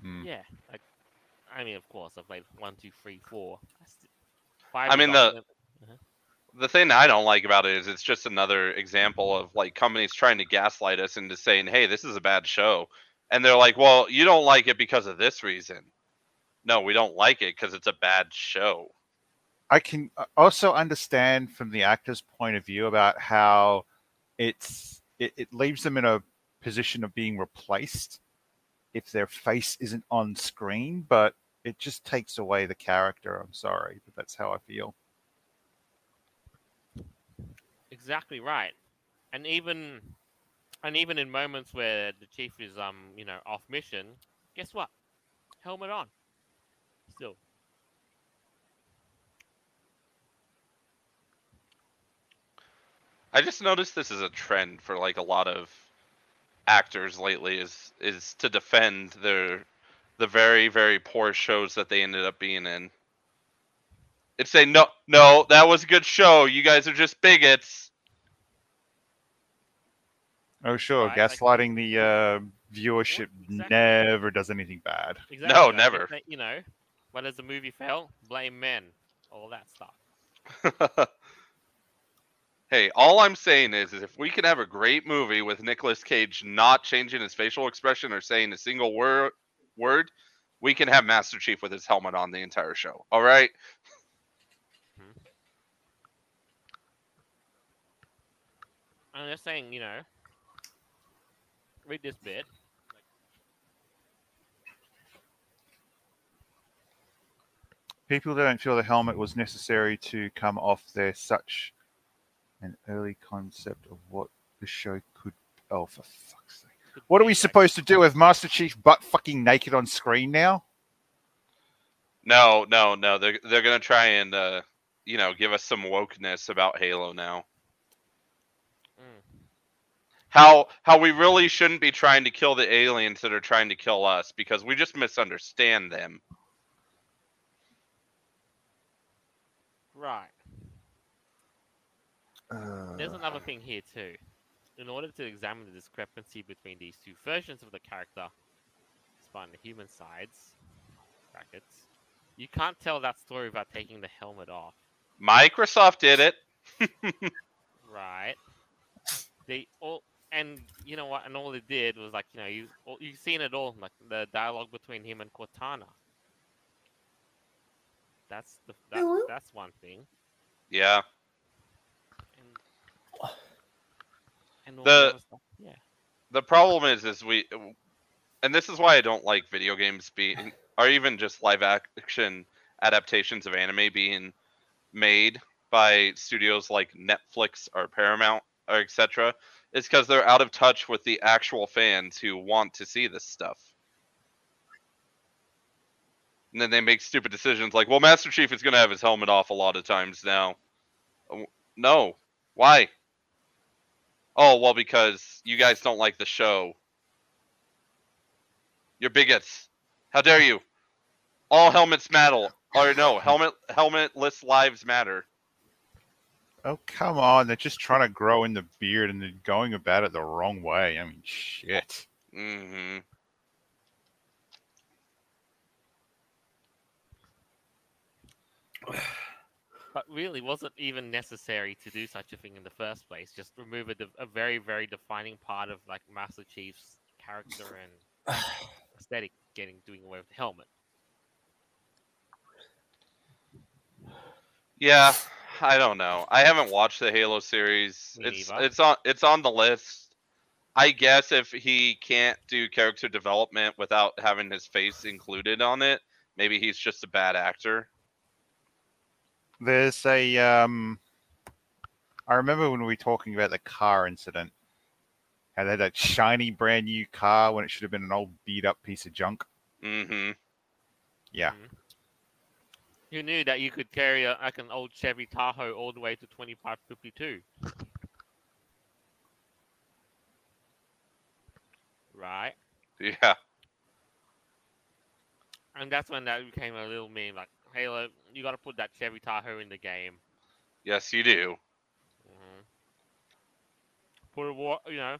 hmm. Yeah, like, I mean, of course, I've played one, two, three, four. I st- Five I mean, off the- limit. The thing I don't like about it is it's just another example of like companies trying to gaslight us into saying, "Hey, this is a bad show," and they're like, "Well, you don't like it because of this reason." No, we don't like it because it's a bad show. I can uh, also understand from the actor's point of view about how it's it, it leaves them in a position of being replaced if their face isn't on screen, but it just takes away the character. I'm sorry, but that's how I feel. Exactly right. And even and even in moments where the chief is um, you know, off mission, guess what? Helmet on. Still. I just noticed this is a trend for like a lot of actors lately is is to defend their the very very poor shows that they ended up being in. It's saying no no that was a good show. You guys are just bigots. Oh, sure, Right, like- gaslighting the uh, viewership exactly. never does anything bad. Exactly. No, like, never. if they- You know, when does the movie fail? Blame men. All that stuff. hey, all I'm saying is, is if we can have a great movie with Nicolas Cage not changing his facial expression or saying a single word, word, we can have Master Chief with his helmet on the entire show. All right? I'm just saying, you know, read this bit. People don't feel the helmet was necessary to come off their such an early concept of what the show could. Oh, for fuck's sake! Could What are we like- supposed to do with Master Chief butt fucking naked on screen now? No, no, no. They're they're gonna try and uh, you know give us some wokeness about Halo now. How how we really shouldn't be trying to kill the aliens that are trying to kill us because we just misunderstand them. Right. There's Uh, another thing here too. In order to examine the discrepancy between these two versions of the character, despite the human sides, brackets, you can't tell that story without taking the helmet off. Microsoft did it. Right. They all and you know what? And all it did was like you know you you've seen it all like the dialogue between him and Cortana. That's the that, that's one thing. Yeah. And, and all The- the stuff. Yeah. the problem is is we and this is why i don't like video games being or even just live action adaptations of anime being made by studios like netflix or paramount or etc is because they're out of touch with the actual fans who want to see this stuff and then they make stupid decisions like well master chief is going to have his helmet off a lot of times now no why Oh, well, because you guys don't like the show. You're bigots. How dare you? All helmets matter. Or no, helmet helmetless lives matter. Oh come on! They're just trying to grow in the beard and they're going about it the wrong way. I mean, shit. hmm But really, wasn't even necessary to do such a thing in the first place? Just remove a, de- a very, very defining part of like Master Chief's character and aesthetic, getting doing away with the helmet. Yeah, I don't know. I haven't watched the Halo series. Me it's neither. it's on it's on the list. I guess if he can't do character development without having his face included on it, maybe he's just a bad actor. There's a um I remember when we were talking about the car incident. How they had that shiny brand new car when it should have been an old beat up piece of junk. Mm-hmm. Yeah. Who knew that you could carry a, like an old Chevy Tahoe all the way to 2552? Right. Yeah. And that's when that became a little meme like, Halo, you got to put that Chevy Tahoe in the game. Yes, you do. hmm put a war, you know,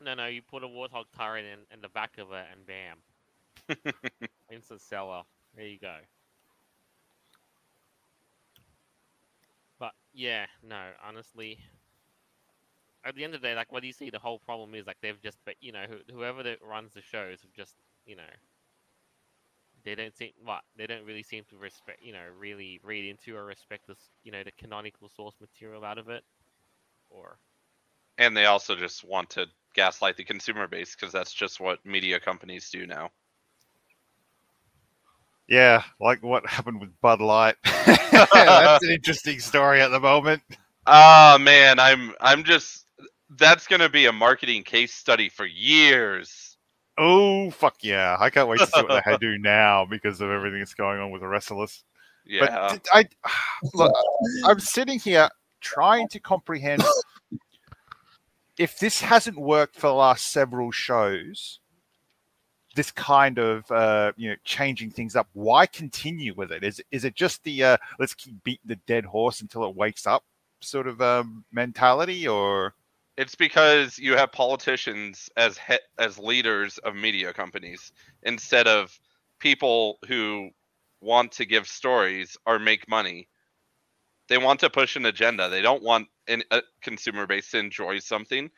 no, no, you put a warthog turret in, in the back of it, and bam, instant seller. There you go. But yeah, no, honestly, at the end of the day, like what do you see? The whole problem is like they've just, but you know, who, whoever that runs the shows have just, you know, they don't seem what they don't really seem to respect, you know, really read into or respect this, you know, the canonical source material out of it, or And they also just want to gaslight the consumer base because that's just what media companies do now. Yeah, like what happened with Bud Light. That's an interesting story at the moment. Ah man, I'm I'm just that's gonna be a marketing case study for years. Oh fuck yeah! I can't wait to see what they do now because of everything that's going on with the wrestlers. Yeah. But I look, I'm sitting here trying to comprehend if this hasn't worked for the last several shows. This kind of uh, you know changing things up. Why continue with it? Is is it just the uh, let's keep beating the dead horse until it wakes up sort of um, mentality, or It's because you have politicians as he- as leaders of media companies instead of people who want to give stories or make money. They want to push an agenda. They don't want an, a consumer base to enjoy something.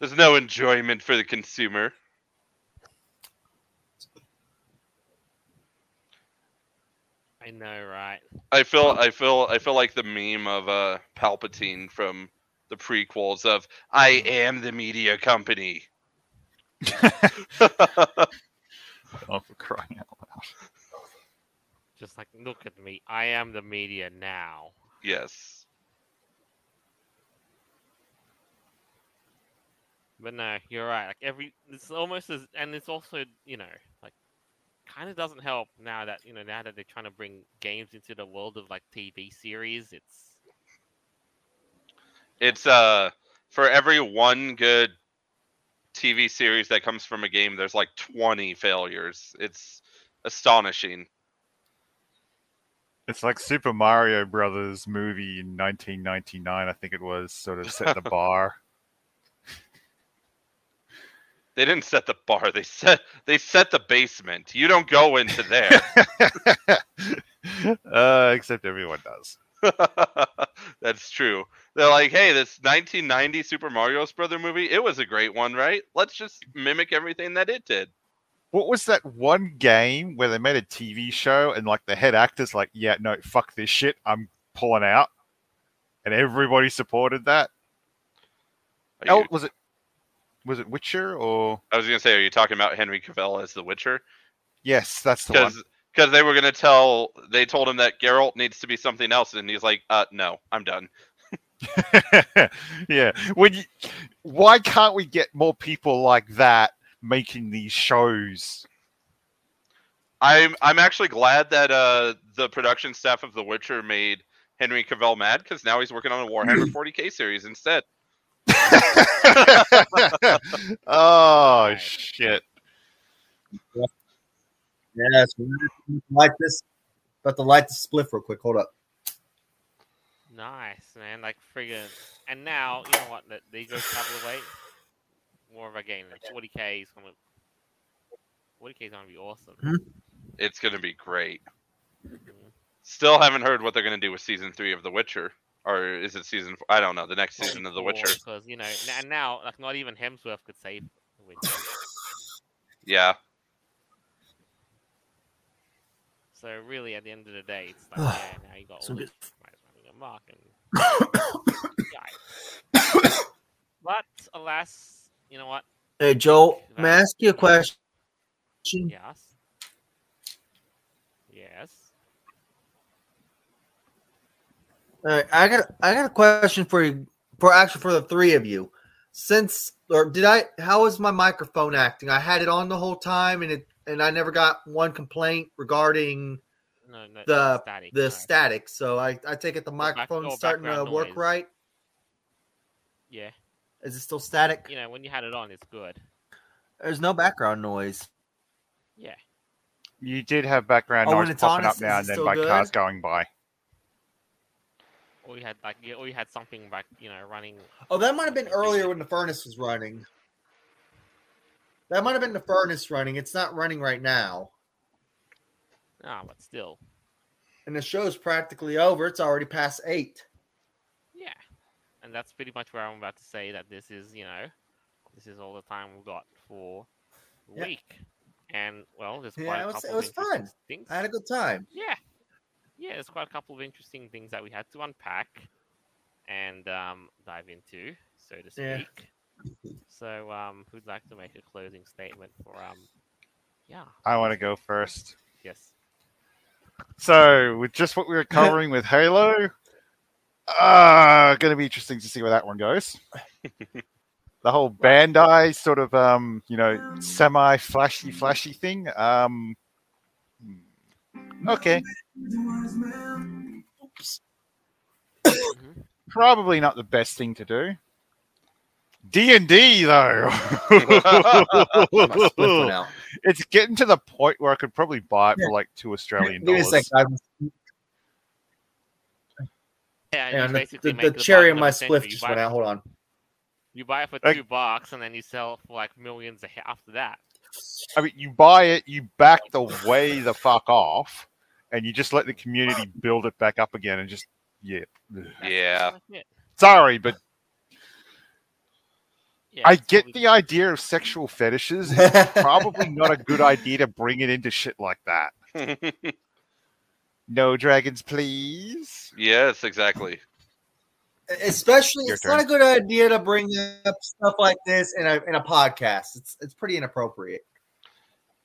There's no enjoyment for the consumer. I know, right? I feel I feel I feel like the meme of uh Palpatine from the prequels of I am the media company. oh, for crying out loud! Just like, look at me. I am the media now. yes. But no, you're right. Like every, it's almost as, and it's also, you know, like, kind of doesn't help now that you know now that they're trying to bring games into the world of like TV series. It's It's uh for every one good TV series that comes from a game, there's like 20 failures. It's astonishing. It's like Super Mario Brothers movie in 1999, I think it was, sort of set the bar. They didn't set the bar. They set they set the basement. You don't go into there. uh, except everyone does. That's true. They're like, hey, this 1990 Super Mario Brother movie, it was a great one, right? Let's just mimic everything that it did. What was that one game where they made a TV show and like the head actor's like, yeah, no, fuck this shit, I'm pulling out, and everybody supported that. Oh, you- was it was it Witcher or I was gonna say, are you talking about Henry Cavill as The Witcher? yes, that's the one. Because because they were gonna tell, they told him that Geralt needs to be something else, and he's like, uh, no, I'm done. yeah. When you, why can't we get more people like that making these shows? I'm I'm actually glad that uh the production staff of The Witcher made Henry Cavill mad because now he's working on a Warhammer 40k series instead. oh shit! Yes, we light this. About to light the spliff real quick. Hold up. nice, man. Like friggin' and now you know what? That they go travel away. More of a game. Like 40k is gonna 40k is gonna be awesome. It's gonna be great. Mhm. Still haven't heard what they're gonna do with season three of The Witcher, or is it season? Four? I don't know. The next season of The Witcher. because you know, and now like not even Hemsworth could save the Witcher. Yeah, So really, at the end of the day, it's like yeah, now you got all this good- might as well Mark and. But alas, you know what? Hey, Jolt, may I ask you a question? Yes. Yes. All right, I got I got a question for you, for actually for the three of you. Since or did I? How was my microphone acting? I had it on the whole time, and it and I never got one complaint regarding No, no. the static. the no. static. So I I take it the microphone's or starting to background work noise. right. Yeah. Is it still static? You know, when you had it on, it's good. There's no background noise. Yeah. You did have background Oh, noise it's on, popping up now and then still by cars going by. Or you had like, yeah, or you had something like you know running. Oh, that might have been earlier when the furnace was running. That might have been the furnace running. It's not running right now. Ah, but still, And the show's practically over. It's already past eight. yeah. And that's pretty much where I'm about to say that this is, you know, this is all the time we've got for the Yeah. week. And well, there's Yeah, quite it a was- couple it of was fun. things. I had a good time. Yeah. Yeah, there's quite a couple of interesting things that we had to unpack and um, dive into, so to Yeah. speak. So, um, who'd like to make a closing statement for um, yeah, I want to go first. yes, So, with just what we were covering with Halo, uh, going to be interesting to see where that one goes. the whole Bandai sort of, um, you know, semi flashy, flashy thing. Um. Okay, probably not the best thing to do. D and D though, Split one out. it's getting to the point where I could probably buy it for like two Australian Give me a dollars. second. I'm- yeah. you And the, basically the, make the the cherry bargain on my the spliff just went out. Hold on. You buy it for Like- two bucks, and then you sell it for like millions after that. I mean, you buy it, you back the way the fuck off, and you just let the community build it back up again, and just yeah. Yeah. pretty much it. Sorry, but Yeah, I get what we- the idea of sexual fetishes. It's probably not a good idea to bring it into shit like that. No dragons, please. yes, exactly. Especially, Your it's not a good idea to bring up stuff like this in a in a podcast. It's it's pretty inappropriate.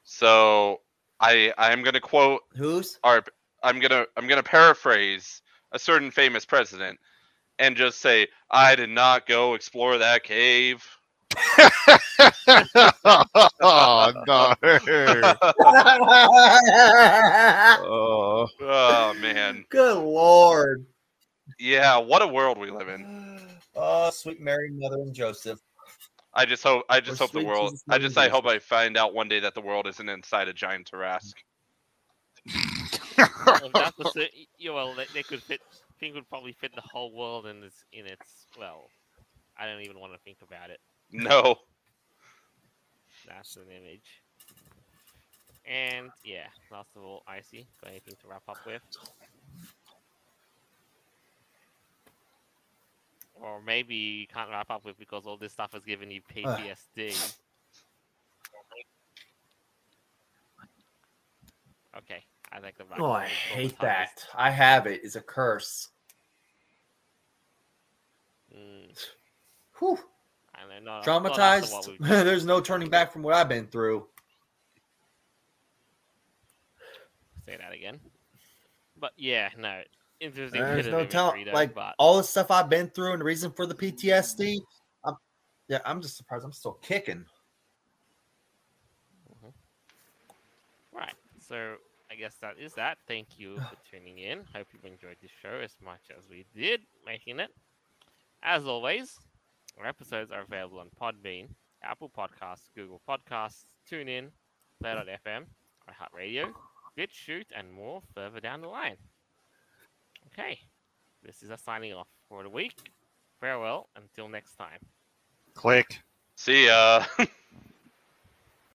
So I I'm gonna quote Who's? our I'm gonna I'm gonna paraphrase a certain famous president and just say I did not go explore that cave. oh no. Oh. oh man. Good lord. Yeah, what a world we live in. Oh, sweet Mary, Mother, and Joseph. I just hope I just Or hope the world Jesus, I just I hope I find out one day that the world isn't inside a giant Tarrasque. Well, if that was it, y- yeah, well, they, they could fit. Thing would probably fit the whole world in its in its. Well, I don't even want to think about it. No. That's an image. And yeah, last of all, Icy, got anything to wrap up with? Or maybe you can't wrap up with because all this stuff has given you PTSD. okay, I like the vibe. Oh, I hate that. I have it. It's a curse. Mm, Whew. I know, not- not after what Traumatized. There's no turning back from what I've been through. say that again. But yeah, no, interesting. There's bit no telling. Like but all the stuff I've been through and the reason for the PTSD. I'm, yeah, I'm just surprised I'm still kicking. Mm-hmm. Right. So I guess that is that. Thank you for tuning in. Hope you've enjoyed this show as much as we did making it. As always, our episodes are available on Podbean, Apple Podcasts, Google Podcasts, TuneIn, Player FM, iHeartRadio, BitChute, and more further down the line. Okay. This is us signing off for the week. Farewell until next time. Click. See ya.